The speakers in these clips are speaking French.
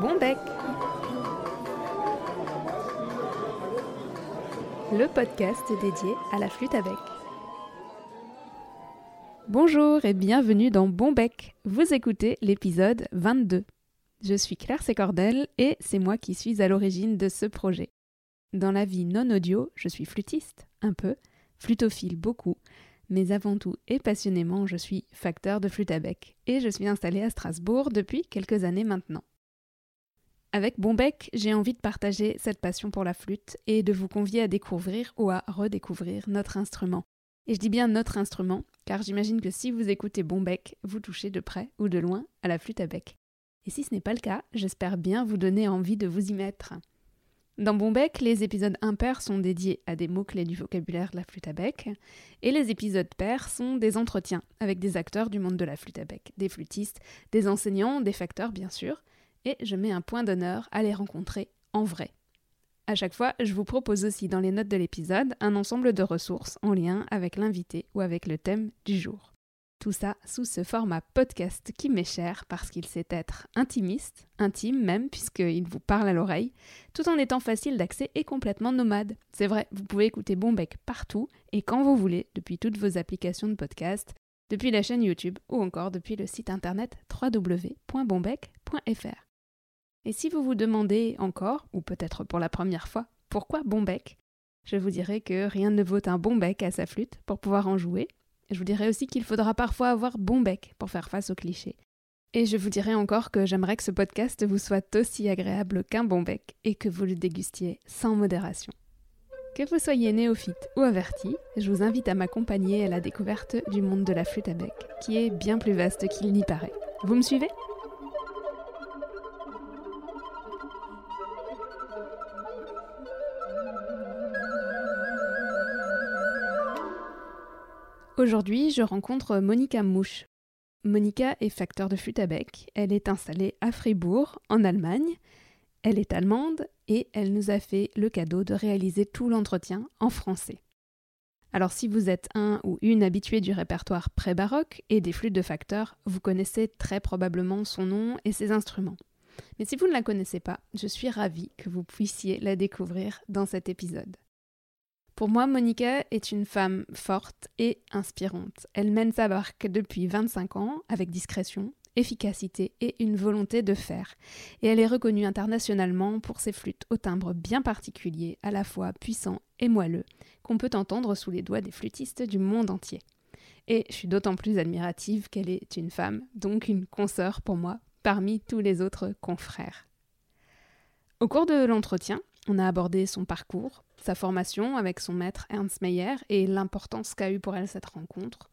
Bon Bec Le podcast dédié à la flûte à bec. Bonjour et bienvenue dans Bon Bec. Vous écoutez l'épisode 22. Je suis Claire Sécordel et c'est moi qui suis à l'origine de ce projet. Dans la vie non audio, je suis flûtiste, un peu, flutophile beaucoup, mais avant tout et passionnément, je suis facteur de flûte à bec et je suis installée à Strasbourg depuis quelques années maintenant. Avec Bonbec, j'ai envie de partager cette passion pour la flûte et de vous convier à découvrir ou à redécouvrir notre instrument. Et je dis bien notre instrument, car j'imagine que si vous écoutez Bonbec, vous touchez de près ou de loin à la flûte à bec. Et si ce n'est pas le cas, j'espère bien vous donner envie de vous y mettre. Dans Bonbec, les épisodes impairs sont dédiés à des mots-clés du vocabulaire de la flûte à bec, et les épisodes pairs sont des entretiens avec des acteurs du monde de la flûte à bec, des flûtistes, des enseignants, des facteurs bien sûr, et je mets un point d'honneur à les rencontrer en vrai. À chaque fois, je vous propose aussi dans les notes de l'épisode un ensemble de ressources en lien avec l'invité ou avec le thème du jour. Tout ça sous ce format podcast qui m'est cher parce qu'il sait être intimiste, intime même, puisqu'il vous parle à l'oreille, tout en étant facile d'accès et complètement nomade. C'est vrai, vous pouvez écouter Bonbec partout et quand vous voulez, depuis toutes vos applications de podcast, depuis la chaîne YouTube ou encore depuis le site internet www.bonbec.fr. Et si vous vous demandez encore, ou peut-être pour la première fois, pourquoi Bonbec Je vous dirai que rien ne vaut un bon bec à sa flûte pour pouvoir en jouer, je vous dirai aussi qu'il faudra parfois avoir bon bec pour faire face aux clichés. Et je vous dirai encore que j'aimerais que ce podcast vous soit aussi agréable qu'un bon bec et que vous le dégustiez sans modération. Que vous soyez néophyte ou averti, je vous invite à m'accompagner à la découverte du monde de la flûte à bec, qui est bien plus vaste qu'il n'y paraît. Vous me suivez? Aujourd'hui, je rencontre Monica Mouche. Monica est facteur de flûte à bec. Elle est installée à Fribourg, en Allemagne. Elle est allemande et elle nous a fait le cadeau de réaliser tout l'entretien en français. Alors si vous êtes un ou une habituée du répertoire pré-baroque et des flûtes de facteur, vous connaissez très probablement son nom et ses instruments. Mais si vous ne la connaissez pas, je suis ravie que vous puissiez la découvrir dans cet épisode. Pour moi, Monica est une femme forte et inspirante. Elle mène sa barque depuis 25 ans avec discrétion, efficacité et une volonté de faire. Et elle est reconnue internationalement pour ses flûtes au timbre bien particulier, à la fois puissant et moelleux, qu'on peut entendre sous les doigts des flûtistes du monde entier. Et je suis d'autant plus admirative qu'elle est une femme, donc une consoeur pour moi, parmi tous les autres confrères. Au cours de l'entretien, on a abordé son parcours, sa formation avec son maître Ernst Meyer et l'importance qu'a eu pour elle cette rencontre.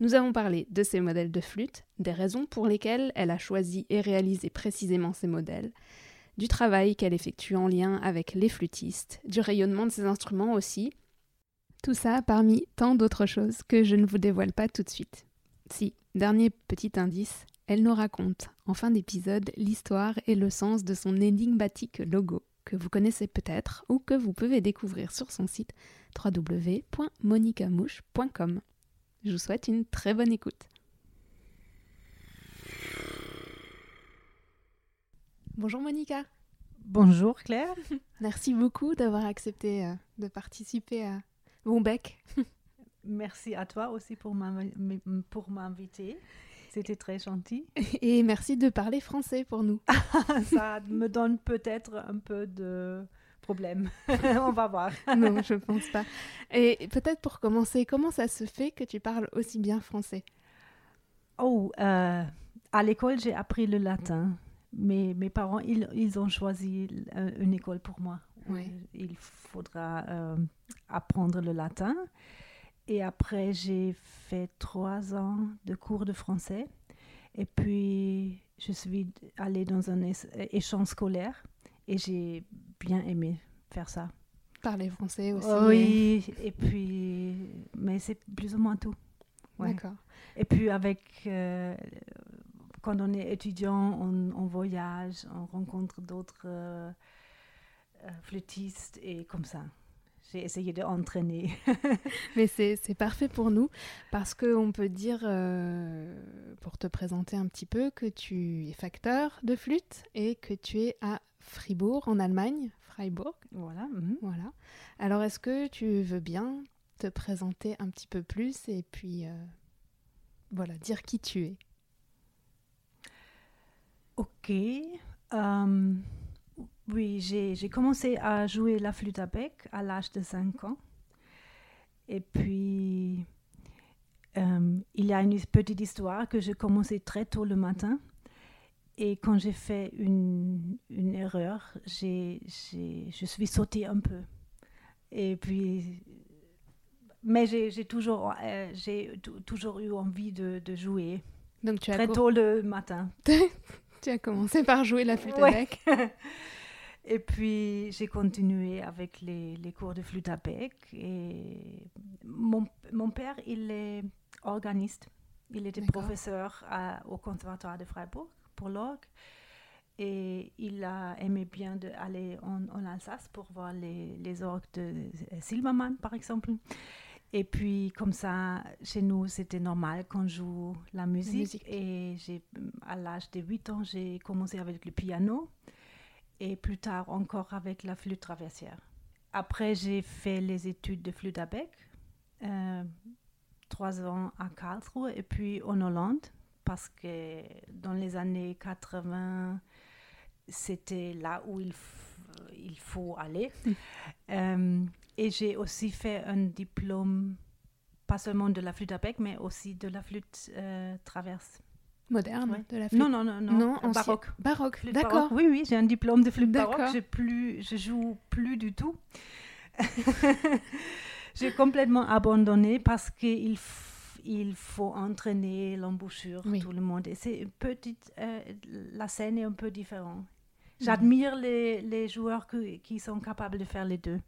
Nous avons parlé de ses modèles de flûte, des raisons pour lesquelles elle a choisi et réalisé précisément ces modèles, du travail qu'elle effectue en lien avec les flûtistes, du rayonnement de ses instruments aussi. Tout ça parmi tant d'autres choses que je ne vous dévoile pas tout de suite. Si, dernier petit indice, elle nous raconte, en fin d'épisode, l'histoire et le sens de son énigmatique logo que vous connaissez peut-être ou que vous pouvez découvrir sur son site www.monicamouche.com. Je vous souhaite une très bonne écoute. Bonjour Monica. Bonjour Claire. Merci beaucoup d'avoir accepté euh, de participer à Bonbec. Merci à toi aussi pour m'inviter. C'était très gentil. Et merci de parler français pour nous. Ça me donne peut-être un peu de problème. On va voir. non, je pense pas. Et peut-être pour commencer, comment ça se fait que tu parles aussi bien français? Oh, euh, à l'école, j'ai appris le latin. Mais mes parents, ils, ils ont choisi une école pour moi. Oui. Il faudra euh, apprendre le latin. Et après, j'ai fait trois ans de cours de français. Et puis, je suis allée dans un échange scolaire et j'ai bien aimé faire ça. Parler français aussi. oui, et puis, mais c'est plus ou moins tout. D'accord. Et puis, avec, euh, quand on est étudiant, on, voyage, on rencontre d'autres euh, euh, flûtistes et comme ça j'ai essayé d'entraîner. Mais c'est parfait pour nous parce qu'on peut dire, euh, pour te présenter un petit peu, que tu es facteur de flûte et que tu es à Fribourg, en Allemagne, Freiburg. Voilà. mhm. Voilà. Alors, est-ce que tu veux bien te présenter un petit peu plus et puis, euh, voilà, dire qui tu es? Ok. Euh, oui, j'ai commencé à jouer la flûte à bec à l'âge de 5 ans. Et puis, euh, il y a une petite histoire que j'ai commencé très tôt le matin. Et quand j'ai fait une, une erreur, j'ai- j'ai- je suis sautée un peu. Et puis, mais j'ai toujours, euh, toujours eu envie de, de jouer Donc, tu as, très tôt le matin. tu as commencé par jouer la flûte à Ouais. bec. Et puis j'ai continué avec les, les cours de flûte à bec. Et mon, mon père, il est organiste. Il était professeur à- au conservatoire de Freiburg pour l'orgue. Et il a aimé bien aller en, en Alsace pour voir les, les orgues de Silbermann, par exemple. Et puis, comme ça, chez nous, c'était normal qu'on joue la musique. musique. Et à l'âge de 8 ans, j'ai commencé avec le piano et plus tard encore avec la flûte traversière. Après, j'ai fait les études de flûte à bec, euh, trois ans à Karlsruhe et puis en Hollande, parce que dans les années 80, c'était là où il, il faut aller. Euh, et j'ai aussi fait un diplôme, pas seulement de la flûte à bec, mais aussi de la flûte euh, traverse. Moderne Ouais. de la flûte. Non, non, non, non, Non, ancien- baroque. Baroque, d'accord. Oui, oui, j'ai un diplôme de flûte baroque. Je plus, je joue plus du tout. j'ai complètement abandonné parce qu'il il faut entraîner l'embouchure, Oui. tout le monde. Et c'est une petite, euh, la scène est un peu différente. Mhm. J'admire les, les joueurs que- qui sont capables de faire les deux.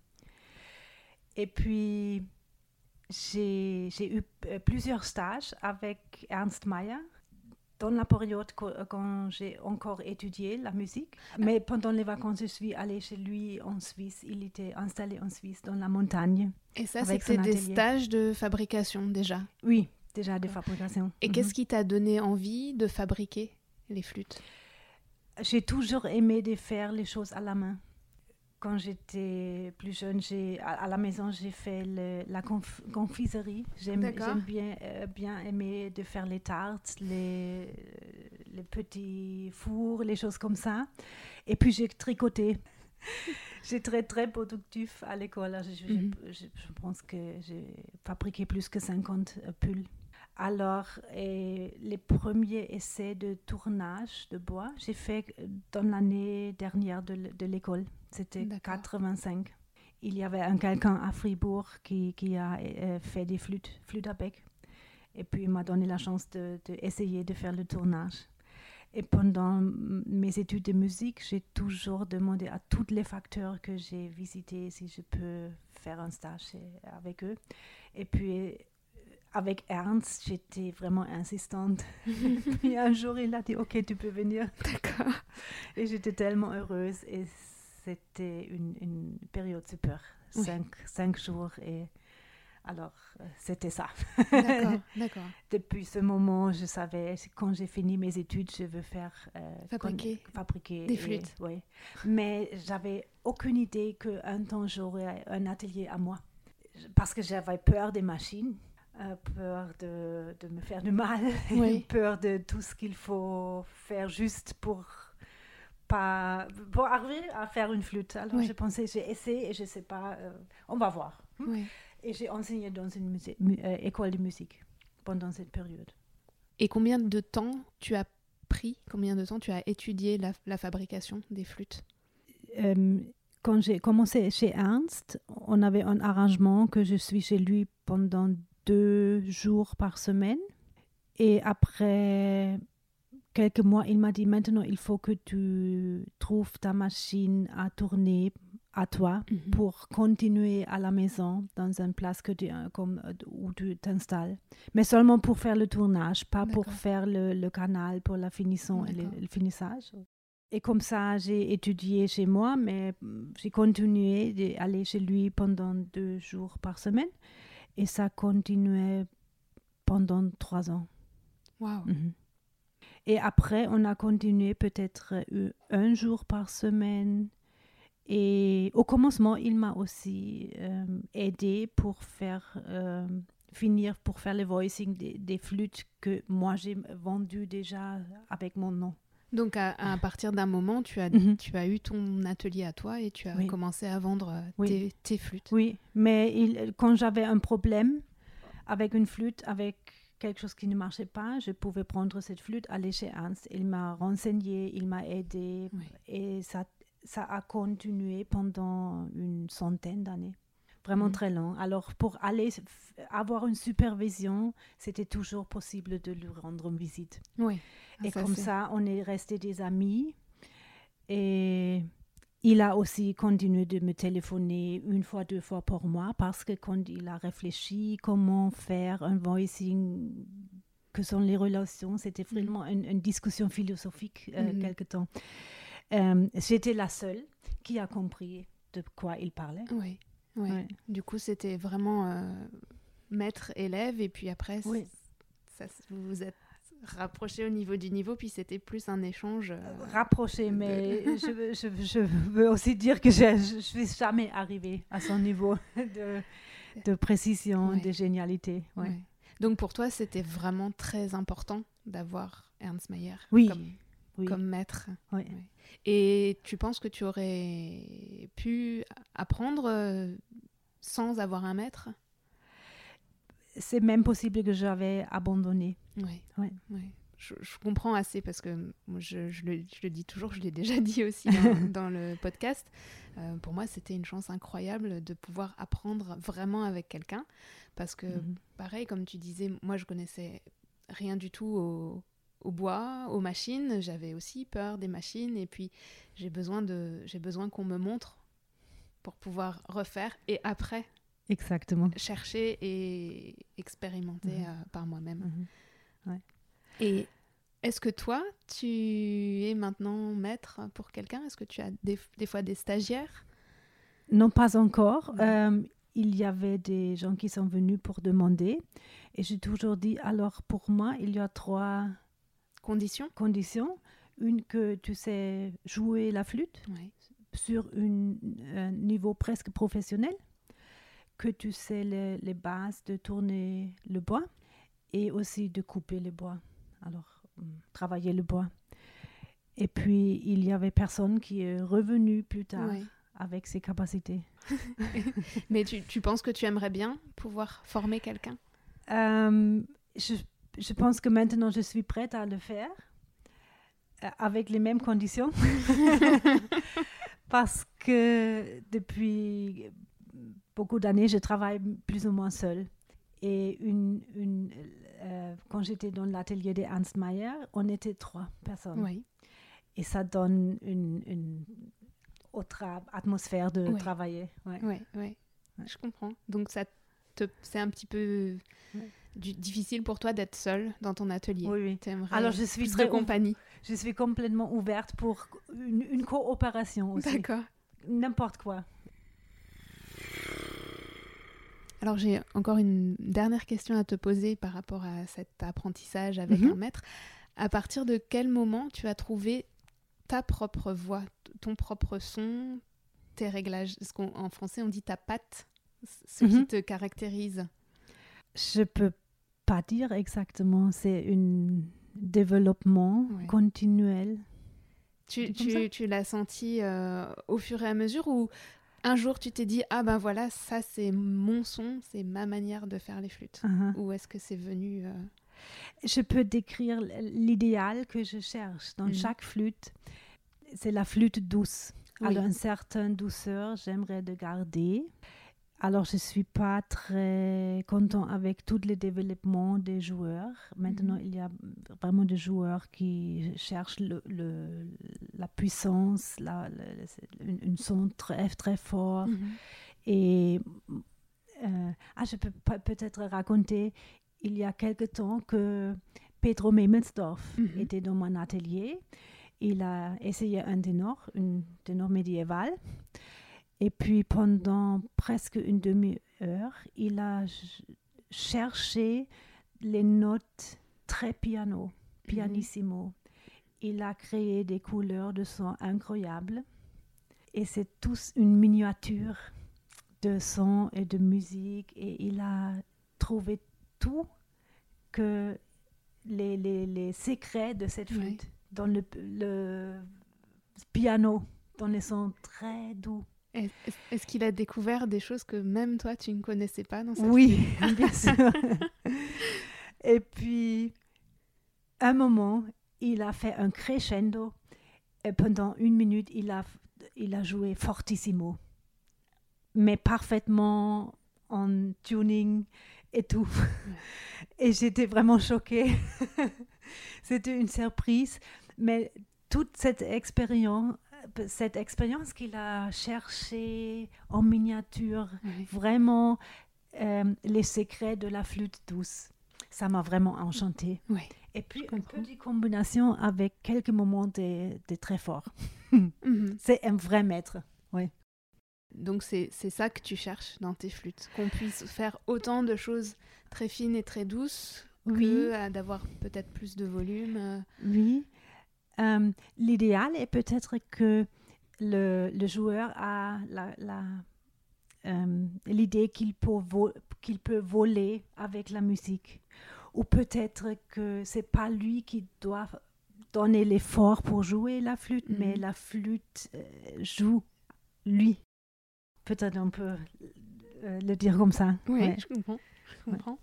Et puis, j'ai j'ai eu euh, plusieurs stages avec Ernst Mayer dans la période co- quand j'ai encore étudié la musique. Mais pendant les vacances, je suis allée chez lui en Suisse. Il était installé en Suisse, dans la montagne. Et ça, c'était des stages de fabrication déjà? Oui, déjà de fabrication. Et Mhm. qu'est-ce qui t'a donné envie de fabriquer les flûtes? J'ai toujours aimé de faire les choses à la main. Quand j'étais plus jeune, j'ai, à, à la maison, j'ai fait le- la conf- confiserie. J'aime, bien, euh, bien aimer de faire les tartes, les, les petits fours, les choses comme ça. Et puis j'ai tricoté. j'ai très très productif à l'école. Je, Mhm. je- je pense que j'ai fabriqué plus que 50 euh, pulls. Alors, et les premiers essais de tournage de bois, j'ai fait dans l'année dernière de, de l'école. C'était D'accord. 85. Il y avait un quelqu'un à Fribourg qui, qui a euh, fait des flûtes, flûtes à bec. Et puis, il m'a donné la chance d'essayer de, essayer de faire le tournage. Et pendant mes études de musique, j'ai toujours demandé à tous les facteurs que j'ai visités si je peux faire un stage chez- avec eux. Et puis, euh, avec Ernst, j'étais vraiment insistante. Puis un jour, il a dit, OK, tu peux venir. D'accord. Et j'étais tellement heureuse. Et c'était une, une période super. Oui. Cinq, cinq jours. Et alors, c'était ça. D'accord, d'accord. Depuis ce moment, je savais, quand j'ai fini mes études, je veux faire... euh, Fabriquer con- fabriquer des flûtes. oui. Mais j'avais aucune idée qu'un temps, j'aurais un atelier à moi. Parce que j'avais peur des machines, peur de, de me faire du mal, Oui. peur de tout ce qu'il faut faire juste pour... Pas, pour arriver à faire une flûte. Alors Oui. j'ai pensé, j'ai essayé et je ne sais pas, euh, on va voir. Ouais. Et j'ai enseigné dans une musée- euh, école de musique pendant cette période. Et combien de temps tu as pris, combien de temps tu as étudié la, la fabrication des flûtes? Euh, quand j'ai commencé chez Ernst, on avait un arrangement que je suis chez lui pendant deux jours par semaine. Et après quelques mois, il m'a dit maintenant, il faut que tu trouves ta machine à tourner à toi pour continuer à la maison dans une place que tu, euh, comme, euh, où tu t'installes. Mais seulement pour faire le tournage, pas pour faire le, le canal pour la finition et le finissage. Et comme ça, j'ai étudié chez moi, mais mm, j'ai continué d'aller chez lui pendant deux jours par semaine. Et ça continuait pendant trois ans. Waouh. Mhm. Et après, on a continué peut-être euh, un jour par semaine. Et au commencement, il m'a aussi euh, aidé pour faire euh, finir, pour faire le voicing des, des flûtes que moi j'ai vendues déjà avec mon nom. Donc à, à partir d'un moment, tu as, Mhm. tu as eu ton atelier à toi et tu as Oui. commencé à vendre euh, Oui. tes, tes flûtes. Oui, mais il- quand j'avais un problème avec une flûte, avec quelque chose qui ne marchait pas, je pouvais prendre cette flûte, aller chez Ernst. Il m'a renseigné, il m'a aidé Oui. et ça, ça a continué pendant une centaine d'années. Vraiment Mhm. très long. Alors pour aller avoir une supervision, c'était toujours possible de lui rendre une visite. Oui. Et Ah, comme c'est- ça, on est resté des amis. Et il a aussi continué de me téléphoner une fois, deux fois par mois parce que quand il a réfléchi comment faire un voicing, que sont les relations, c'était vraiment une, une discussion philosophique euh, Mhm. quelque temps. Euh, J'étais la seule qui a compris de quoi il parlait. Oui. oui. Ouais. Du coup, c'était vraiment euh, maître-élève et puis après, Oui. ça, vous êtes rapproché au niveau du niveau, puis c'était plus un échange. euh, rapproché, mais je, veux- je, veux- je veux aussi dire que je ne suis jamais arrivée à son niveau de, de précision, Ouais. de génialité. ouais. ouais. Donc pour toi, c'était vraiment très important d'avoir Ernst Mayer Oui. comme, Oui. comme maître. Et tu penses que tu aurais pu apprendre euh, sans avoir un maître? C'est même possible que j'avais abandonné. Oui. Ouais. Je, je comprends assez parce que moi, je, je le, je le dis toujours, je l'ai déjà dit aussi dans, dans le podcast. Euh, pour moi, c'était une chance incroyable de pouvoir apprendre vraiment avec quelqu'un parce que, Mhm. pareil, comme tu disais, moi, je connaissais rien du tout au, au bois, aux machines. J'avais aussi peur des machines et puis j'ai besoin de, j'ai besoin qu'on me montre pour pouvoir refaire et après Exactement. chercher et expérimenter Mhm. euh, par moi-même. Et est-ce que toi, tu es maintenant maître pour quelqu'un? Est-ce que tu as des, des fois des stagiaires? Non, pas encore. Euh, il y avait des gens qui sont venus pour demander. Et j'ai toujours dit, alors pour moi, il y a trois Conditions? conditions. Une, que tu sais jouer la flûte. Oui. sur une- un niveau presque professionnel, que tu sais les, les bases de tourner le bois et aussi de couper le bois. Alors, hum, travailler le bois. Et puis, il y avait personne qui est revenu plus tard avec ses capacités. Mais tu, tu penses que tu aimerais bien pouvoir former quelqu'un? Euh, je, je pense que maintenant, je suis prête à le faire euh, avec les mêmes conditions. Parce que depuis beaucoup d'années, je travaille plus ou moins seule. Et une, une, euh, quand j'étais dans l'atelier de Ernst Mayer, on était trois personnes. Oui. Et ça donne une, une autre atmosphère de Oui. travailler. Ouais. Oui, oui. Je comprends. Donc ça c'est un petit peu Ouais. du- difficile pour toi d'être seule dans ton atelier. Oui, oui. Alors, je suis très compagnie. Je suis complètement ouverte pour une, une coopération aussi. D'accord. N'importe quoi. Alors j'ai encore une dernière question à te poser par rapport à cet apprentissage avec Mhm. un maître. À partir de quel moment tu as trouvé ta propre voix, ton propre son, tes réglages? Ce qu'en en français on dit ta patte, ce qui Mhm. te caractérise. Je peux pas dire exactement. C'est un développement Ouais. continuel. Tu l'as senti euh, au fur et à mesure ou un jour tu t'es dit ah ben voilà ça c'est mon son, c'est ma manière de faire les flûtes Uh-huh. Ou est-ce que c'est venu euh, Je peux décrire l'idéal que je cherche dans Mhm. chaque flûte. C'est la flûte douce. Oui. Alors, une certaine douceur, j'aimerais de garder. Alors, je ne suis pas très content avec tout le développement des joueurs. Maintenant, Mhm. il y a vraiment des joueurs qui cherchent le, le- la puissance, la, le- une, une son très, très fort. Mhm. Et euh, ah, je peux peut-être raconter, il y a quelque temps que Pedro Memelsdorf Mhm. était dans mon atelier. Il a essayé un ténor, un ténor médiéval. Et puis pendant presque une demi-heure, il a ch- cherché les notes très piano. pianissimo. Il a créé des couleurs de son incroyables. Et c'est tous une miniature de son et de musique. Et il a trouvé tout que les, les, les secrets de cette flûte dans le, le piano, dans les sons très doux. Est- est- Est-ce qu'il a découvert des choses que même toi, tu ne connaissais pas dans cette Oui, bien sûr. Et puis, un moment, il a fait un crescendo et pendant une minute, il a, il a joué fortissimo, mais parfaitement en tuning et tout. Et j'étais vraiment choquée. C'était une surprise, mais toute cette expérience, cette expérience qu'il a cherchée en miniature, vraiment euh, les secrets de la flûte douce. Ça m'a vraiment enchantée. Ouais. Et puis, une petite combinaison avec quelques moments de, de très fort. Mhm. C'est un vrai maître. Donc c'est c'est ça que tu cherches dans tes flûtes, qu'on puisse faire autant de choses très fines et très douces Oui. que euh, d'avoir peut-être plus de volume. euh. Oui. Euh, L'idéal est peut-être que le, le joueur a la- la, euh, l'idée qu'il peut, vo- peut voler avec la musique. Ou peut-être que c'est pas lui qui doit donner l'effort pour jouer la flûte, Mhm. mais la flûte euh, joue lui. Peut-être on peut euh, le dire comme ça. Oui, Ouais. je comprends. Je comprends.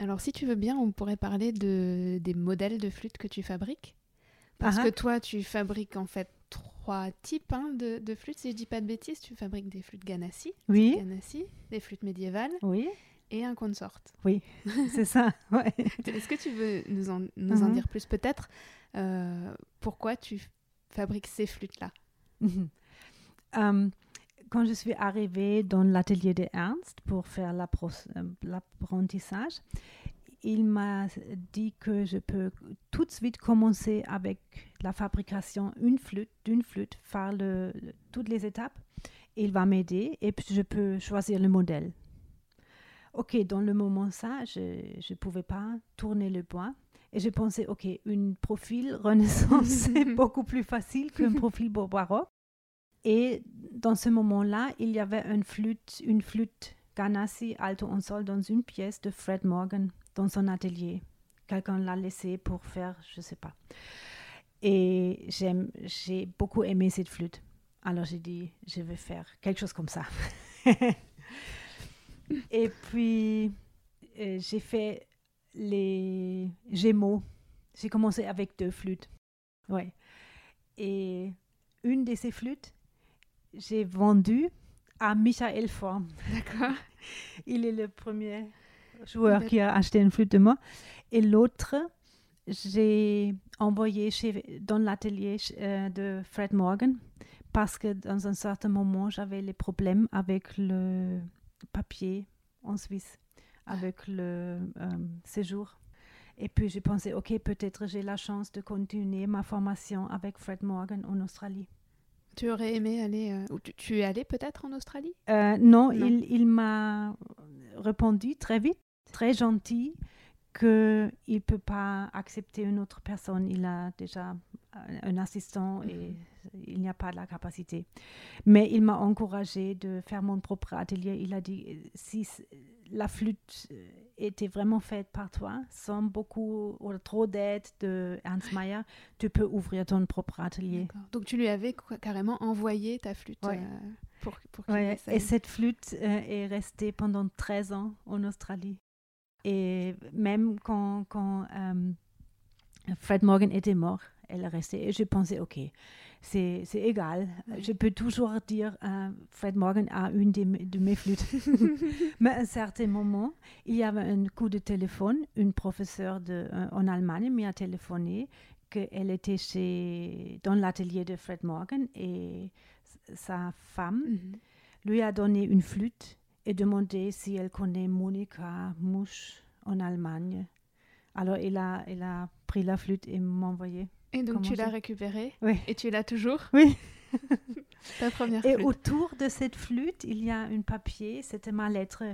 Alors si tu veux bien, on pourrait parler de, des modèles de flûtes que tu fabriques. Parce Ah que ah. toi, tu fabriques en fait trois types hein, de, de flûtes, si je dis pas de bêtises. Tu fabriques des flûtes ganassi, Oui, ganassi, des flûtes médiévales oui, et un consort. c'est ça. ouais. Est-ce que tu veux nous en, nous en Mhm. dire plus peut-être euh, Pourquoi tu fabriques ces flûtes-là? Mhm. Euh, quand je suis arrivée dans l'atelier de Ernst pour faire euh, l'apprentissage, il m'a dit que je peux tout de suite commencer avec la fabrication flûte, d'une flûte, faire le- le- toutes les étapes. Il va m'aider et puis je peux choisir le modèle. Ok, dans le moment ça, je ne pouvais pas tourner le bois. Et je pensais, ok, un profil Renaissance, c'est beaucoup plus facile qu'un profil baroque. Et dans ce moment-là, il y avait une flûte, une flûte Ganassi alto en sol dans une pièce de Fred Morgan dans son atelier. Quelqu'un l'a laissé pour faire, je sais pas. Et j'aime, j'ai beaucoup aimé cette flûte. Alors j'ai dit, je vais faire quelque chose comme ça. Et puis, euh, j'ai fait les Gémeaux. J'ai commencé avec deux flûtes. Ouais. Et une de ces flûtes, j'ai vendu à Michael Form. D'accord. Il est le premier joueur qui a acheté une flûte de moi. Et l'autre, j'ai envoyé chez, dans l'atelier euh, de Fred Morgan parce que dans un certain moment, j'avais les problèmes avec le papier en Suisse, avec le euh, séjour. Et puis j'ai pensé, ok, peut-être j'ai la chance de continuer ma formation avec Fred Morgan en Australie. Tu aurais aimé aller... euh, ou tu, tu es allé peut-être en Australie? Euh, non, Non. il, il m'a répondu très vite, très gentil, qu'il ne peut pas accepter une autre personne. Il a déjà un, un assistant et il n'y a pas la capacité. Mais il m'a encouragé de faire mon propre atelier. Il a dit, si la flûte euh, était vraiment faite par toi, sans beaucoup ou trop d'aide de Ernst Mayer, tu peux ouvrir ton propre atelier. Donc tu lui avais carrément envoyé ta flûte Ouais. euh, pour, pour Ouais, et cette flûte euh, est restée pendant 13 ans en Australie. Et même quand, quand euh, Fred Morgan était mort, elle est restée. Et je pensais, OK, c'est c'est égal. Je peux toujours dire, euh, Fred Morgan a une de, mes- de mes flûtes. Mais à un certain moment, il y avait un coup de téléphone. Une professeure de, euh, en Allemagne m'a téléphoné qu'elle était chez, dans l'atelier de Fred Morgan et sa femme Mhm. lui a donné une flûte et demandé si elle connaît Monika Musch en Allemagne. Alors, il a, il a pris la flûte et m'a envoyé. Et donc tu l'as récupérée Oui. et tu l'as toujours Oui. Ta première Et flûte. autour de cette flûte, il y a un papier. C'était ma lettre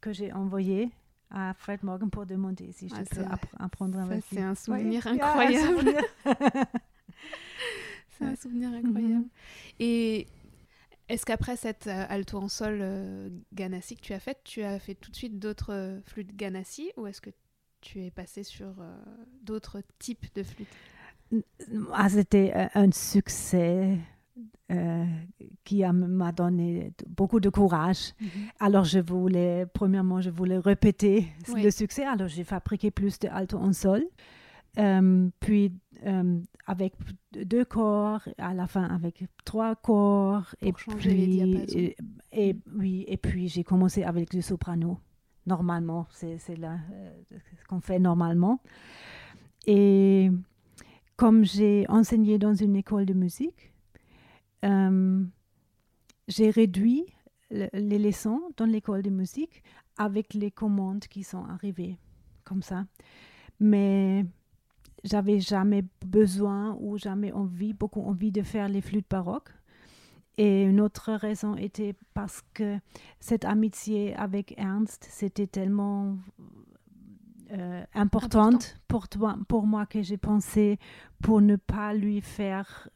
que j'ai envoyée à Fred Morgan pour demander si je Ah, peux c'est- appr- apprendre avec c'est lui. un souvenir Ah, un incroyable. souvenir. C'est un souvenir Mhm. incroyable. Et est-ce qu'après cette euh, alto en sol euh, Ganassi que tu as faite, tu as fait tout de suite d'autres euh, flûtes Ganassi ou est-ce que tu es passé sur euh, d'autres types de flûtes? Ah, C'était euh, un succès euh, qui a- m'a donné beaucoup de courage. Alors, je voulais, premièrement, je voulais répéter Oui. le succès. Alors, j'ai fabriqué plus de alto en sol. Euh, puis, euh, avec deux corps, à la fin, avec trois corps. et changer les puis, diapasons. Et, et- oui, et puis, j'ai commencé avec le soprano. Normalement, c'est ce qu'on fait normalement. Et comme j'ai enseigné dans une école de musique, euh, j'ai réduit le- les leçons dans l'école de musique avec les commandes qui sont arrivées, comme ça. Mais j'avais jamais besoin ou jamais envie, beaucoup envie de faire les flûtes baroques. Et une autre raison était parce que cette amitié avec Ernst, c'était tellement euh, importante pour, toi, pour moi que j'ai pensé pour ne pas lui faire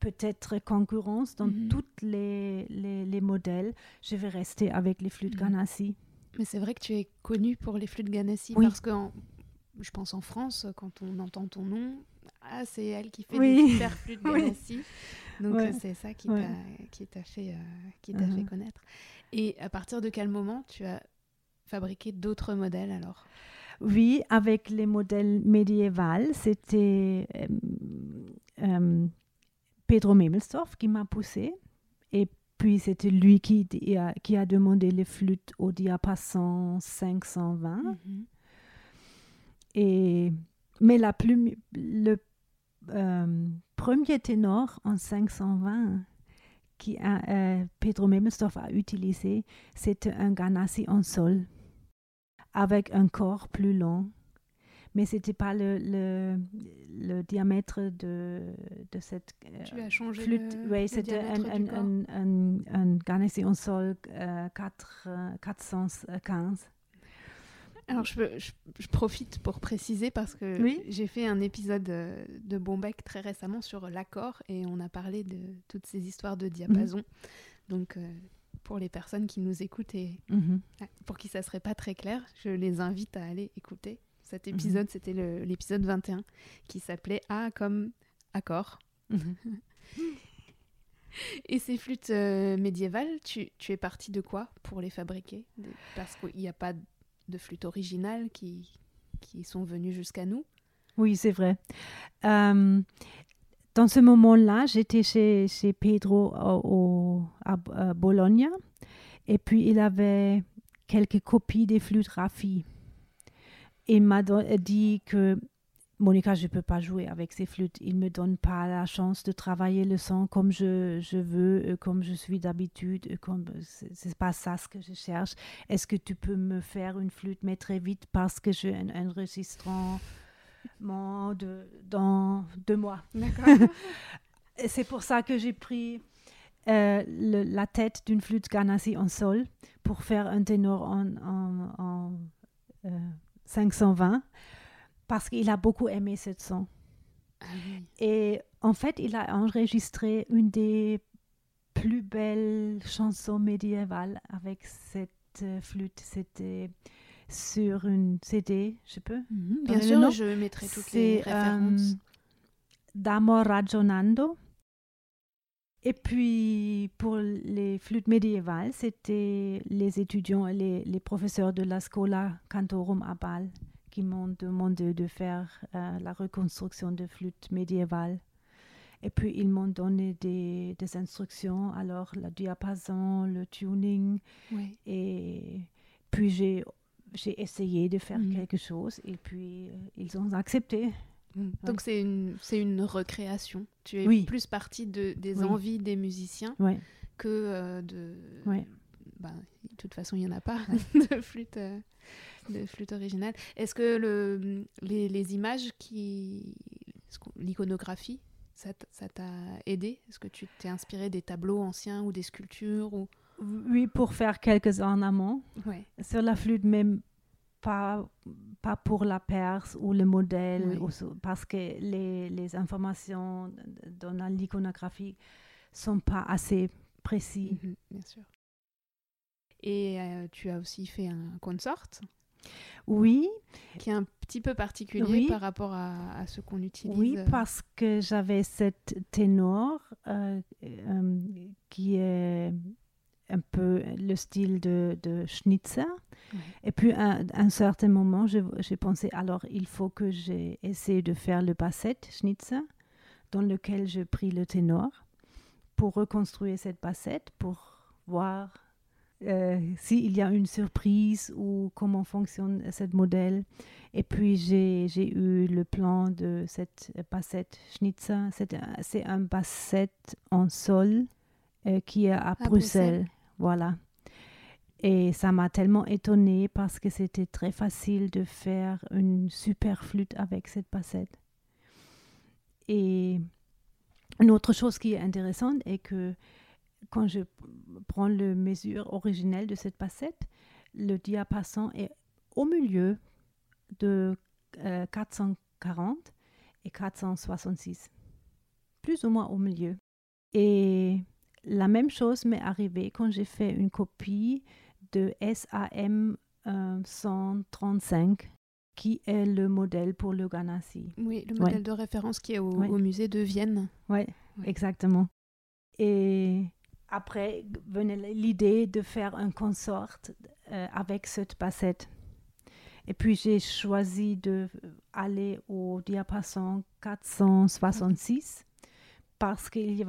peut-être concurrence dans Mhm. tous les, les, les modèles, je vais rester avec les flûtes Mhm. Ganassi. Mais c'est vrai que tu es connu pour les flûtes Ganassi Oui. parce que en- je pense en France, quand on entend ton nom, ah, c'est elle qui fait Oui. des super flûtes Oui. Ganassi. Donc Ouais. euh, c'est ça qui Ouais. t'a fait, euh, qui t'a Mhm. fait connaître. Et à partir de quel moment tu as fabriqué d'autres modèles alors? Oui, avec les modèles médiévaux, c'était euh, euh, Pedro Memelsdorff qui m'a poussé. Et puis c'était lui qui, qui a, demandé les flûtes au diapason 520. Mhm. Et, mais la le euh, premier ténor en 520 qui a, euh, Pedro Memelsdorff a utilisé, c'était un Ganassi en sol avec un corps plus long. Mais ce n'était pas le, le, le diamètre de, de cette euh, Tu as changé flûte. le, Oui, c'était un, un, un, un, un sol euh, 4, euh, 415. Alors, je, peux- je- je profite pour préciser parce que Oui. j'ai fait un épisode euh, de Bombec très récemment sur l'accord et on a parlé de toutes ces histoires de diapason. Donc, euh, pour les personnes qui nous écoutent et Mhm. pour qui ça serait pas très clair, je les invite à aller écouter. Cet Mhm. épisode, c'était l'épisode 21 qui s'appelait A comme accord. Mhm. Et ces flûtes euh, médiévales, tu, tu es parti de quoi pour les fabriquer? Parce qu'il n'y a pas de flûtes originales qui, qui sont venues jusqu'à nous? Oui, c'est vrai. Euh, dans ce moment-là, j'étais chez, Pedro à, Bologna et puis il avait quelques copies des flûtes Raffi. Il m'a dit que Monica, je ne peux pas jouer avec ces flûtes. Il ne me donne pas la chance de travailler le son comme je, veux, euh, comme je suis d'habitude. euh, comme C'est c'est pas ça ce que je cherche. Est-ce que tu peux me faire une flûte, mais très vite parce que j'ai un enregistrement de, dans deux mois. C'est pour ça que j'ai pris euh, le- la tête d'une flûte Ganassi en sol pour faire un ténor en, en- en, euh, 520 parce qu'il a beaucoup aimé ce son. Ah oui. Et en fait, il a enregistré une des plus belles chansons médiévales avec cette euh, flûte. C'était sur une CD, je peux Mhm, Bien sûr, nom. je mettrai toutes les C'est, références. euh, D'Amor Ragionando. Et puis, pour les flûtes médiévales, c'était les étudiants et les, les professeurs de la Scola Cantorum à Bâle qui m'ont demandé de faire euh, la reconstruction de flûtes médiévales. Et puis, ils m'ont donné des, des instructions, alors le diapason, le tuning, Ouais. et puis j'ai j'ai essayé de faire Mhm. quelque chose et puis euh, ils ont accepté. Mm. Donc c'est une, une recréation. Tu es Oui. plus partie de, des Oui. envies des musiciens Ouais. que euh, de... Ouais. Ben, de toute façon, il n'y en a pas de flûte, euh, de flûte originale. Est-ce que le, les, les images qui... L'iconographie, ça t'a aidé? Est-ce que tu t'es inspiré des tableaux anciens ou des sculptures ou... Oui, pour faire quelques ornements Ouais. sur la flûte, même pas, pas pour la Perse ou le modèle, Oui. ou so- parce que les, les informations dans l'iconographie sont pas assez précises. Mhm, bien sûr. Et euh, tu as aussi fait un consort? Oui, qui est un petit peu particulier Oui. par rapport à, à ce qu'on utilise. oui, euh, parce que j'avais cette ténor euh, euh, qui est un peu le style de, de Schnitzer. Et puis, à un certain moment, je- j'ai pensé, alors, il faut que j'essaie de faire le bassette Schnitzer, dans lequel j'ai pris le ténor, pour reconstruire cette bassette, pour voir euh, s'il y a une surprise ou comment fonctionne ce modèle. Et puis, j'ai j'ai eu le plan de cette bassette Schnitzer. C'est un- bassette en sol euh, qui est à, Bruxelles. Bruxelles. Voilà. Et ça m'a tellement étonnée parce que c'était très facile de faire une super flûte avec cette bassette. Et une autre chose qui est intéressante est que quand je prends le mesure originelle de cette bassette, le diapason est au milieu de euh, 440 et 466. Plus ou moins au milieu. Et la même chose m'est arrivée quand j'ai fait une copie de SAM euh, 135, qui est le modèle pour le Ganassi. Oui, le Ouais. modèle de référence qui est au, Ouais. au musée de Vienne. Oui, Ouais. exactement. Et après venait l'idée de faire un consort euh, avec cette bassette. Et puis j'ai choisi d'aller au diapason 466 parce qu'il y,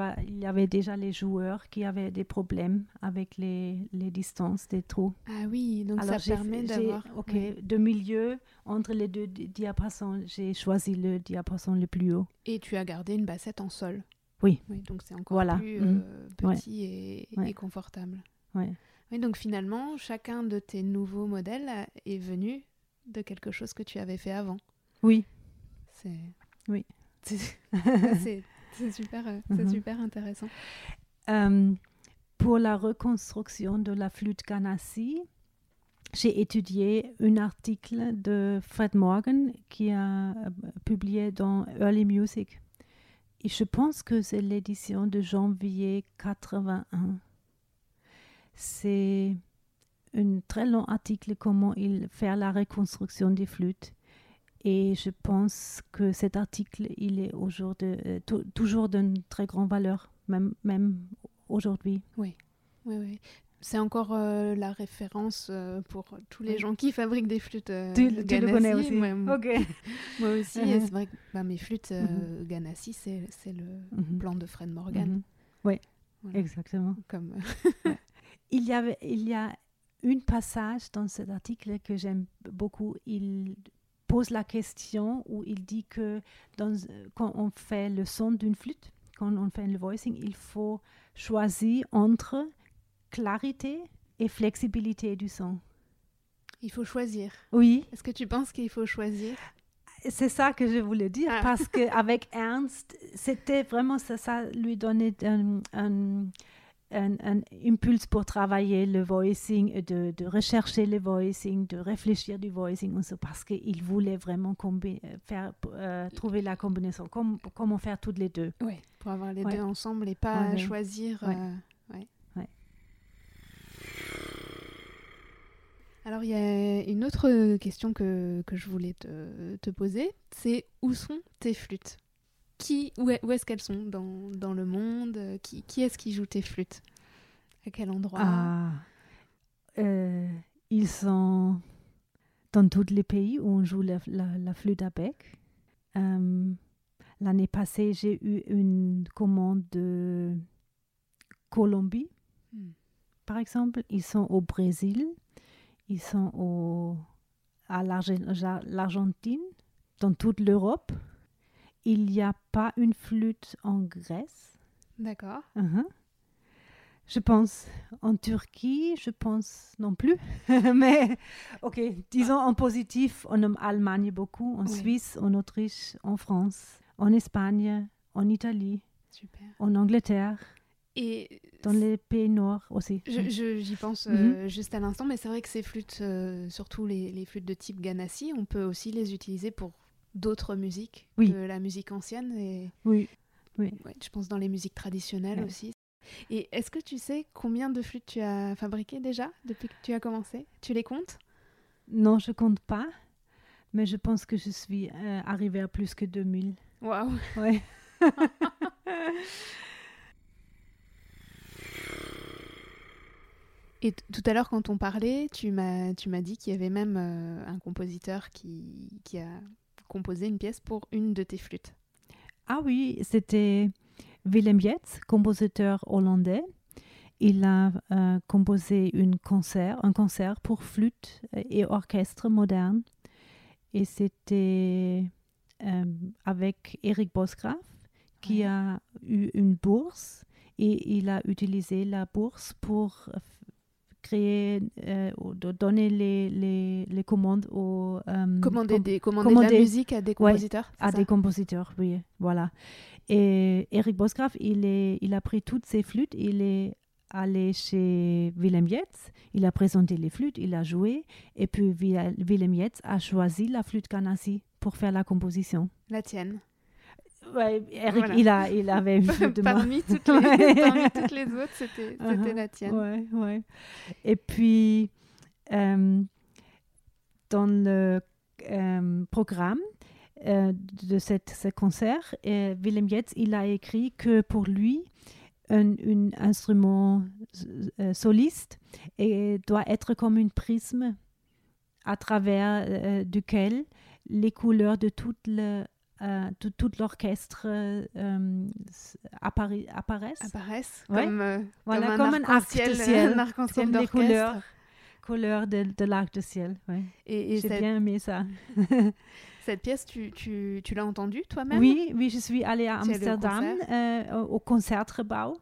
avait- déjà les joueurs qui avaient des problèmes avec les, les distances des trous. Ah oui, donc Alors, ça permet d'avoir. Ok, de milieu, entre les deux di- diapasons, j'ai choisi le diapason le plus haut. Et tu as gardé une bassette en sol. Oui. donc c'est encore Voilà. plus Mhm. euh, Ouais. petit et, Ouais. et confortable. Ouais. Oui, donc finalement, chacun de tes nouveaux modèles est venu de quelque chose que tu avais fait avant. Oui. C'est. Oui. C'est c'est- super, euh, Mhm. super intéressant. Euh, pour la reconstruction de la flûte Ganassi, j'ai étudié un article de Fred Morgan qui a euh, publié dans Early Music. Et je pense que c'est l'édition de janvier 81. C'est un très long article comment il fait la reconstruction des flûtes. Et je pense que cet article, il est aujourd'hui, euh, tou- toujours d'une très grande valeur, même, même aujourd'hui. Oui, oui. C'est encore euh, la référence euh, pour tous les Oui. gens qui fabriquent des flûtes. euh, Tu, tu le connais aussi. Moi, Ok. moi aussi, Mhm. c'est vrai que bah, mes flûtes euh, Ganassi, c'est le Mhm. plan de Fred Morgan. Mhm. Oui, Voilà. exactement. Comme, Il y, avait, il y a un passage dans cet article que j'aime beaucoup. Il pose la question où il dit que dans, quand on fait le son d'une flûte, quand on fait le voicing, il faut choisir entre clarité et flexibilité du son. il faut choisir. Oui, Est-ce que tu penses qu'il faut choisir? C'est ça que je voulais dire Ah. parce qu'avec Ernst, c'était vraiment ça, ça lui donnait un, un, un, un impulse pour travailler le voicing, et de, de rechercher le voicing, de réfléchir du voicing parce qu'il voulait vraiment combi- faire, euh, trouver la combinaison, comme, comment faire toutes les deux. Oui. Pour avoir les Ouais. deux ensemble et pas Ouais, choisir. Ouais. euh. Alors, il y a une autre question que, que je voulais te, te poser, c'est où sont tes flûtes? Qui, Où est- où est-ce qu'elles sont dans, dans le monde Qui, qui est-ce qui joue tes flûtes? À quel endroit? Ah, euh, ils sont dans tous les pays où on joue la, la- la flûte à bec. Euh, L'année passée, j'ai eu une commande de Colombie, Hmm. par exemple. Ils sont au Brésil, ils sont au, à l'Argentine, dans toute l'Europe. Il n'y a pas une flûte en Grèce. D'accord. Mhm. Je pense en Turquie, je pense non plus. Mais ok, disons en positif, en Allemagne beaucoup, en Oui. Suisse, en Autriche, en France, en Espagne, en Italie, Super. en Angleterre. Et dans les pays noirs aussi. Je- je- J'y pense euh, juste à l'instant, mais c'est vrai que ces flûtes, euh, surtout les, les flûtes de type Ganassi, on peut aussi les utiliser pour d'autres musiques Oui. que la musique ancienne et Oui. ouais, je pense dans les musiques traditionnelles Ouais. aussi. Et est-ce que tu sais combien de flûtes tu as fabriquées déjà depuis que tu as commencé? Tu les comptes? Non, je compte pas, mais je pense que je suis euh, arrivée à plus que 2000. Waouh Ouais. Et tout à l'heure, quand on parlait, tu m'as tu m'as dit qu'il y avait même euh, un compositeur qui, qui a composé une pièce pour une de tes flûtes. Ah oui, c'était Willem Jetz, compositeur hollandais. Il a euh, composé une concert, un concert pour flûte et orchestre moderne. Et c'était euh, avec Eric Bosgraaf, qui Ouais. a eu une bourse. Et il a utilisé la bourse pour créer, euh, ou de donner les, les, les commandes aux... euh, Commander, com- des, commander de la musique à des compositeurs c'est à des compositeurs, oui, voilà. Et Eric Bosgraaf, il, est, il a pris toutes ses flûtes, il est allé chez Willem Jetz, il a présenté les flûtes, il a joué, et puis Willem Jetz a choisi la flûte Ganassi pour faire la composition. La tienne. Ouais, Eric, Voilà. il, a, il avait flûte de moi. parmi, toutes les, Ouais. parmi toutes les autres, c'était c'était Uh-huh. la tienne. Ouais, ouais. Et puis, euh, dans le euh, programme euh, de cette, ce concert, Willem Jetz, il a écrit que pour lui, un, un instrument soliste et doit être comme une prisme à travers duquel les couleurs de toute le euh, de tout l'orchestre euh, euh, appara- apparaissent. Apparaissent Ouais. comme, euh, Voilà, comme comme un arc de arc-en-ciel arc-en-ciel comme d'orchestre. couleurs. couleur de, de l'arc de ciel. Ouais. Et, et J'ai cette, bien aimé ça. cette pièce, tu, tu, tu l'as entendue toi-même? Oui, oui, je suis allée à Amsterdam concert? euh, au, Concertgebouw.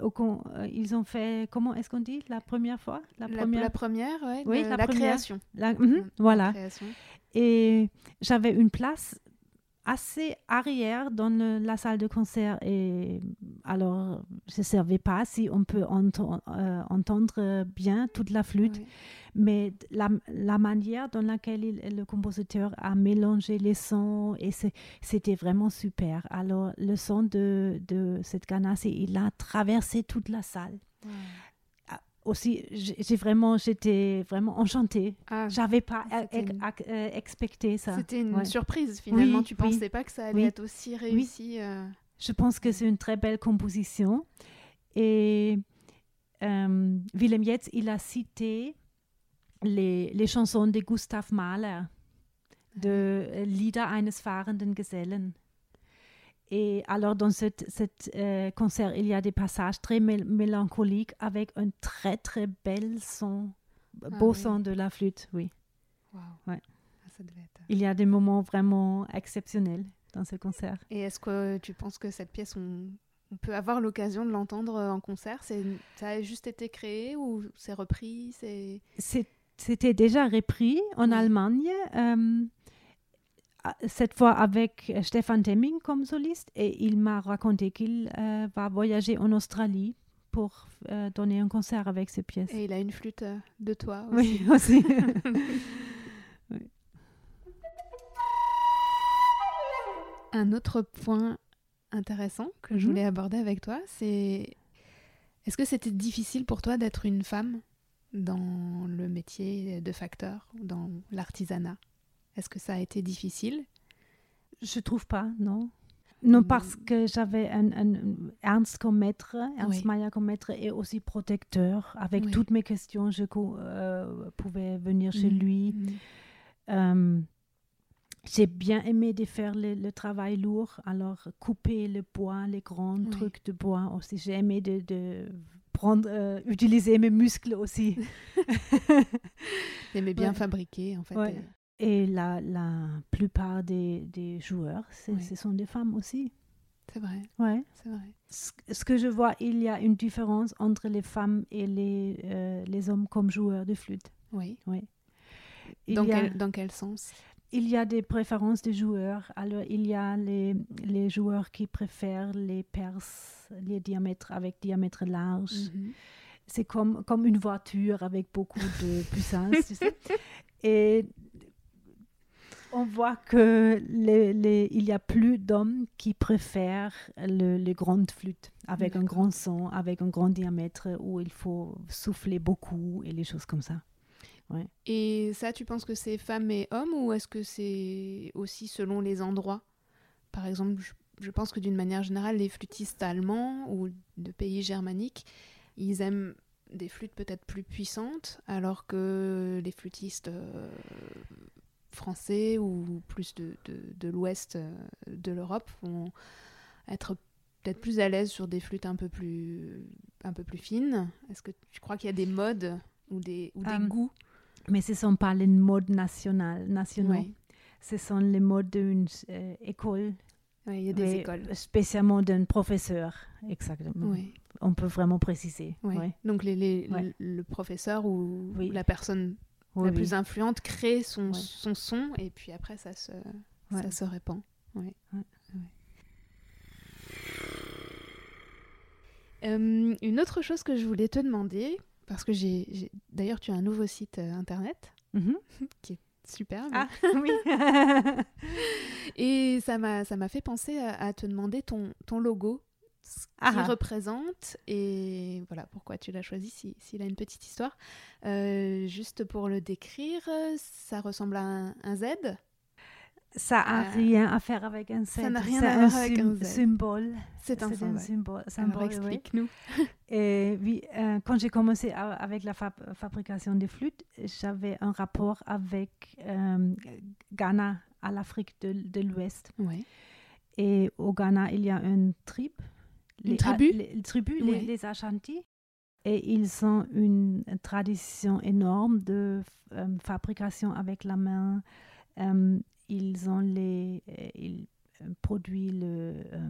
Au con- ils ont fait, comment est-ce qu'on dit, la première fois? La première, la première, ouais, Oui, la la, première. création. la- mhm, Mm, voilà. création. Et j'avais une place assez arrière dans le- la salle de concert. Et alors, je ne savais pas si on peut euh, entendre bien toute la flûte. Mais la, la manière dans laquelle il- le compositeur a mélangé les sons, et c'était vraiment super. Alors, le son de, de cette ganassi, il a traversé toute la salle. Aussi, j'ai vraiment, j'étais vraiment enchantée. Ah, J'avais pas une- euh, expecté ça. C'était une Ouais. surprise finalement. Oui, tu oui. pensais pas que ça allait Oui. être aussi réussi. euh, Je pense que c'est une très belle composition. Et euh, Willem Jetz, il a cité les, les chansons de Gustav Mahler, de euh, Lieder eines fahrenden Gesellen. Et alors, dans ce euh, concert, il y a des passages très mél- mélancoliques avec un très, très bel son, beau oui. son de la flûte, oui. Ouais. Ah, ça devait être- Il y a des moments vraiment exceptionnels dans ce concert. Et est-ce que tu penses que cette pièce, on, on peut avoir l'occasion de l'entendre euh, en concert? Ça a juste été créé ou c'est repris? C'était déjà repris en Oui. Allemagne, euh, cette fois avec euh, Stefan Temming comme soliste, et il m'a raconté qu'il euh, va voyager en Australie pour euh, donner un concert avec ces pièces. Et il a une flûte euh, de toi aussi. Oui, aussi. Un autre point intéressant que je Mhm. voulais aborder avec toi, c'est est-ce que c'était difficile pour toi d'être une femme dans le métier de facteur, dans l'artisanat? Est-ce que ça a été difficile? Je trouve pas, non. Non, Mm. parce que j'avais un, un Ernst comme maître, Ernst Oui. Mayer comme maître et aussi protecteur. Avec Oui. toutes mes questions, je euh, pouvais venir chez Mhm. lui. Mhm. Euh, j'ai bien aimé de faire le, le travail lourd, alors couper le bois, les grands Oui. trucs de bois aussi. J'ai aimé de, de prendre, euh, utiliser mes muscles aussi. T'aimais bien Ouais. fabriquer en fait. Ouais. Et- la, la plupart des, des joueurs, Oui. ce sont des femmes aussi. C'est vrai, Ouais. c'est vrai. Ce, ce que je vois, il y a une différence entre les femmes et les, euh, les hommes comme joueurs de flûte. Oui. Oui. Dans a- quel, dans quel sens? Il y a des préférences des joueurs. Alors, il y a les, les joueurs qui préfèrent les perces, les diamètres avec diamètre large. Mhm. C'est comme, comme une voiture avec beaucoup de puissance, tu sais. Et on voit que il y a plus d'hommes qui préfèrent le- les grandes flûtes avec un grand son, avec un grand diamètre où il faut souffler beaucoup et les choses comme ça. Et ça, tu penses que c'est femmes et hommes ou est-ce que c'est aussi selon les endroits? Par exemple, je, je pense que d'une manière générale, les flûtistes allemands ou de pays germaniques, ils aiment des flûtes peut-être plus puissantes, alors que les flûtistes euh, français ou plus de, de- l'ouest euh, de l'Europe vont être peut-être plus à l'aise sur des flûtes un peu plus, un peu plus fines. Est-ce que tu crois qu'il y a des modes ou des, ou des Euh, goûts? Mais ce ne sont pas les modes nationales, nationaux. Ouais. Ce sont les modes d'une euh, école, Ouais, il y a des écoles. spécialement d'un professeur. Exactement. On peut vraiment préciser. Donc les, le, le professeur ou Oui. la personne Oui, la oui. plus influente crée son, Ouais. son son et puis après ça se, Ouais. ça se répand. Ouais. Euh, une autre chose que je voulais te demander, parce que j'ai, d'ailleurs tu as un nouveau site euh, internet, Mhm. superbe, Ah, oui. et ça m'a, ça m'a fait penser à, à te demander ton, ton logo, ce qu'il Ah. représente et voilà pourquoi tu l'as choisi, si- s'il a une petite histoire. Euh, juste pour le décrire, ça ressemble à un, un Z. Ça n'a Euh, rien à faire avec un ça Z. n'a rien à un voir avec un Z. symbole. C'est un C'est symbole. symbole. Oui. explique-nous. Et oui, euh, quand j'ai commencé a- avec la fab- fabrication des flûtes, j'avais un rapport avec Ghana, à l'Afrique de, de l'Ouest. Et au Ghana, il y a une tribu. Une tribu A- les, les tribus, les, les Ashanti. Et ils ont une tradition énorme de euh, fabrication avec la main. Euh, ils ont les, euh, ils produisent le, euh,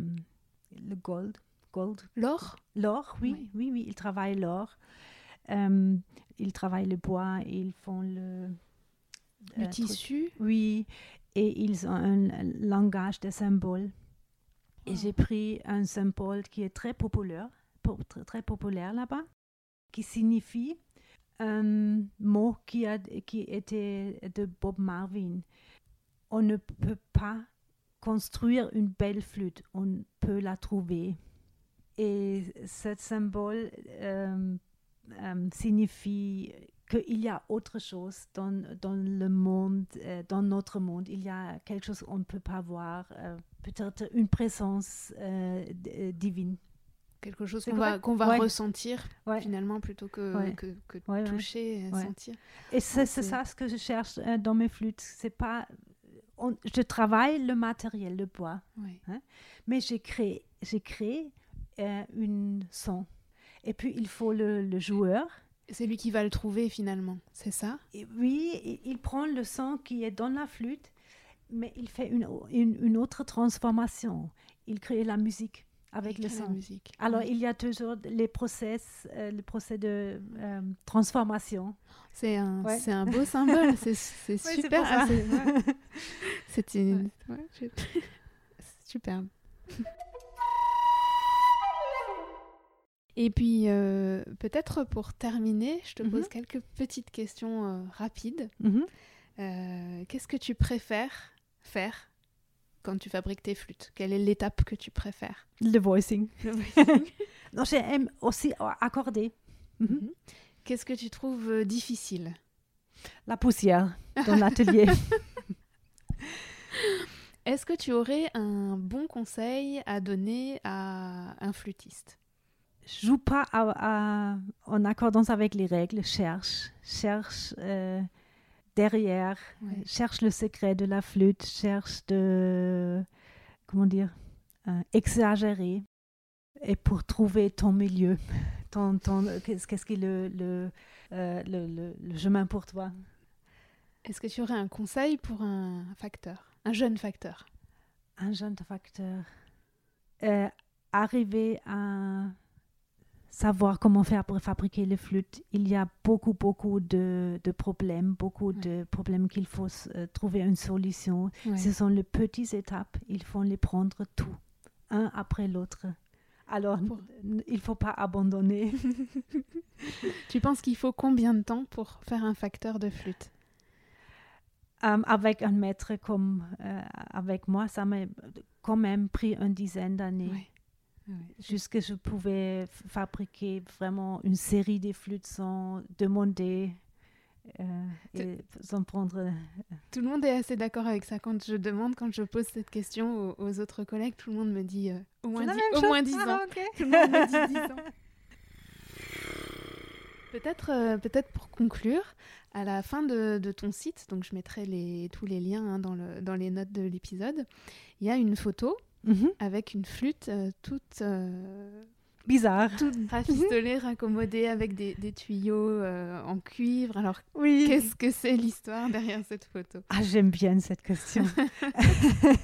le gold, gold, L'or? L'or. Oui, Oui. oui, oui, ils travaillent l'or. Ils travaillent le bois, ils font le, Le truc. tissu Oui, et ils ont un langage de symboles. Et j'ai pris un symbole qui est très populaire, po- très, populaire là-bas, qui signifie un mot qui, a, qui était de Bob Marvin. On ne peut pas construire une belle flûte, on peut la trouver. Et ce symbole euh, euh, signifie qu'il y a autre chose dans, dans le monde, euh, dans notre monde. Il y a quelque chose qu'on ne peut pas voir, euh, peut-être une présence euh, euh, divine. Quelque chose qu'on va, Ouais. ressentir Ouais. finalement plutôt que, Ouais. que, que toucher sentir. Et c'est ça ce que je cherche euh, dans mes flûtes. C'est pas, on- je travaille le matériel, le bois, Ouais. mais j'ai créé, j'ai créé euh, une son. Et puis il faut le, le joueur. C'est lui qui va le trouver finalement, c'est ça? Et oui, il, il prend le son qui est dans la flûte, mais il fait une, une, une autre transformation. Il crée la musique avec Il le son. musique. Alors, il y a toujours les process, euh, le procès de euh, transformation. C'est un, Ouais. un beau symbole, c'est, super. Ah, c'est- une... ouais, je- c'est superbe. Et puis, euh, peut-être pour terminer, je te pose Mhm. quelques petites questions rapides. Mhm. Euh, qu'est-ce que tu préfères faire quand tu fabriques tes flûtes? Quelle est l'étape que tu préfères? Le voicing. Le voicing. Non, j'aime aussi accorder Mhm. Mhm. Qu'est-ce que tu trouves euh, difficile? La poussière dans l'atelier. Est-ce que tu aurais un bon conseil à donner à un flûtiste? Joue pas à- à- en accordance avec les règles. Cherche, cherche euh, derrière, Ouais. cherche le secret de la flûte, cherche de comment dire euh, exagérer et pour trouver ton milieu, ton, ton qu'est-ce qui est le le, euh, le, le- le chemin pour toi? Est-ce que tu aurais un conseil pour un facteur, un jeune facteur? Un jeune facteur. Euh, arriver à savoir comment faire pour fabriquer les flûtes. Il y a beaucoup, beaucoup de, de problèmes, beaucoup de problèmes qu'il faut euh, trouver une solution. Ce sont les petites étapes, il faut les prendre tout, un après l'autre. Alors, Pour- il ne faut pas abandonner. Tu penses qu'il faut combien de temps pour faire un facteur de flûte? Euh, avec un maître comme euh, avec moi, ça m'a quand même pris une dizaine d'années. Ouais. Ouais. Jusque je pouvais fabriquer vraiment une série de flûtes sans demander euh, et sans prendre. euh, Tout le monde est assez d'accord avec ça. Quand je demande, quand je pose cette question aux, aux autres collègues, tout le monde me dit euh, au moins C'est la 10, même au moins 10 Ah, ans. ok. Tout le monde me dit 10 ans. Peut-être euh, peut-être pour conclure, à la fin de, de ton site, donc je mettrai les, tous les liens hein, dans, le, dans les notes de l'épisode, il y a une photo Mhm. avec une flûte euh, toute, euh, Bizarre. toute rafistolée, raccommodée avec des, des tuyaux euh, en cuivre. Alors, Oui. qu'est-ce que c'est l'histoire derrière cette photo? Ah, j'aime bien cette question.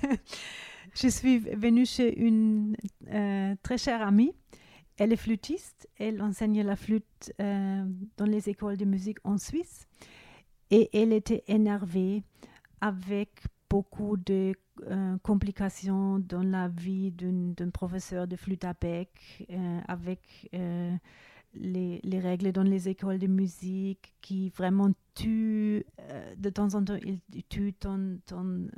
je suis venue chez une très chère amie. Elle est flûtiste. Elle enseigne la flûte dans les écoles de musique en Suisse. Et elle était énervée avec beaucoup de euh, complications dans la vie d'un professeur de flûte à bec, euh, avec euh, les, les règles dans les écoles de musique qui vraiment tuent, de temps en temps, ils tuent ton, ton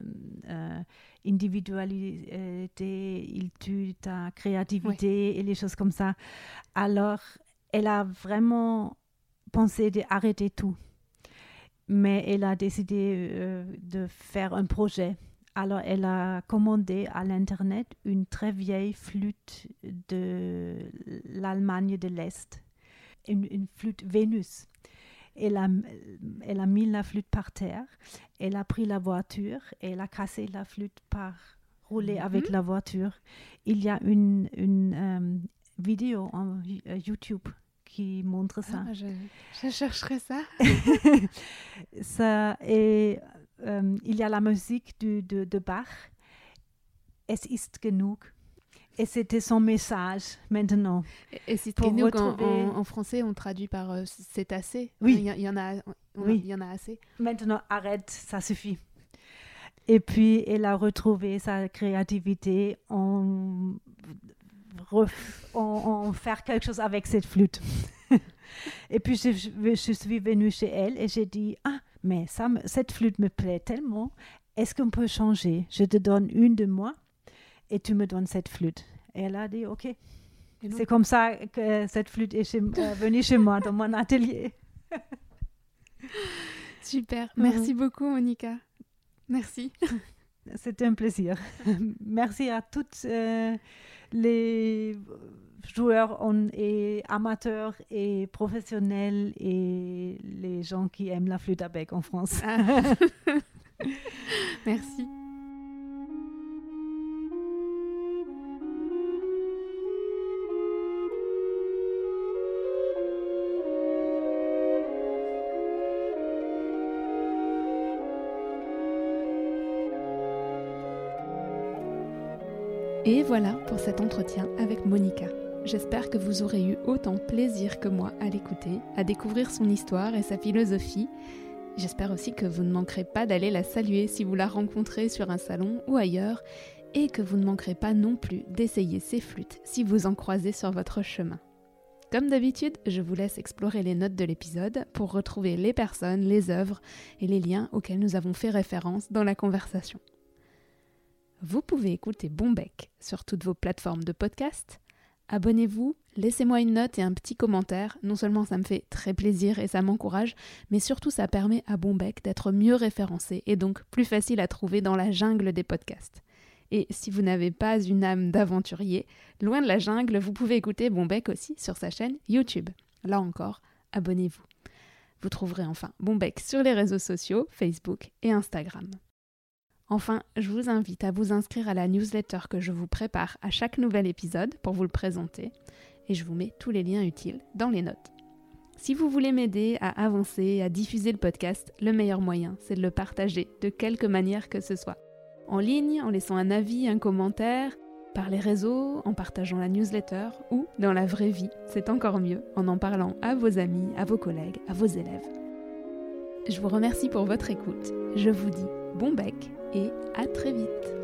individualité, ils tuent ta créativité et les choses comme ça. Alors, elle a vraiment pensé d'arrêter tout. Mais elle a décidé euh, de faire un projet. Alors, elle a commandé à l'Internet une très vieille flûte de l'Allemagne de l'Est, une, une flûte Vénus. Elle a, elle a mis la flûte par terre, elle a pris la voiture et elle a cassé la flûte par rouler Mhm. avec la voiture. Il y a une, une euh, vidéo en euh, YouTube qui montre ça. Ah, je, je chercherai ça. ça et euh, il y a la musique du- de, de Bach. Es ist genug. Et c'était son message maintenant. Et, et c'est en, retrouver- en- en français, on traduit par euh, c'est assez. Oui. Il y, en a, on Oui. il y en a assez. Maintenant, arrête, ça suffit. Et puis, elle a retrouvé sa créativité en, en, en faire quelque chose avec cette flûte. et puis, je, je- je suis venue chez elle et j'ai dit, ah, mais ça, cette flûte me plaît tellement. Est-ce qu'on peut changer? Je te donne une de moi et tu me donnes cette flûte. Et elle a dit, OK. C'est comme ça que cette flûte est chez- euh, venue chez moi, dans mon atelier. super. Mhm. Merci beaucoup, Monica. Merci. C'était un plaisir. Merci à toutes euh, les joueurs en- et amateurs et professionnels et les gens qui aiment la flûte à bec en France. Ah. Merci. Et voilà pour cet entretien avec Monica. J'espère que vous aurez eu autant plaisir que moi à l'écouter, à découvrir son histoire et sa philosophie. J'espère aussi que vous ne manquerez pas d'aller la saluer si vous la rencontrez sur un salon ou ailleurs, et que vous ne manquerez pas non plus d'essayer ses flûtes si vous en croisez sur votre chemin. Comme d'habitude, je vous laisse explorer les notes de l'épisode pour retrouver les personnes, les œuvres et les liens auxquels nous avons fait référence dans la conversation. Vous pouvez écouter Bombec sur toutes vos plateformes de podcast. Abonnez-vous, laissez-moi une note et un petit commentaire. Non seulement ça me fait très plaisir et ça m'encourage, mais surtout ça permet à Bombec d'être mieux référencé et donc plus facile à trouver dans la jungle des podcasts. Et si vous n'avez pas une âme d'aventurier, loin de la jungle, vous pouvez écouter Bombec aussi sur sa chaîne YouTube. Là encore, abonnez-vous. Vous trouverez enfin Bombec sur les réseaux sociaux, Facebook et Instagram. Enfin, je vous invite à vous inscrire à la newsletter que je vous prépare à chaque nouvel épisode pour vous le présenter, et je vous mets tous les liens utiles dans les notes. Si vous voulez m'aider à avancer, à diffuser le podcast, le meilleur moyen, c'est de le partager de quelque manière que ce soit. En ligne, en laissant un avis, un commentaire, par les réseaux, en partageant la newsletter ou dans la vraie vie, c'est encore mieux, en en parlant à vos amis, à vos collègues, à vos élèves. Je vous remercie pour votre écoute, je vous dis bon bec et à très vite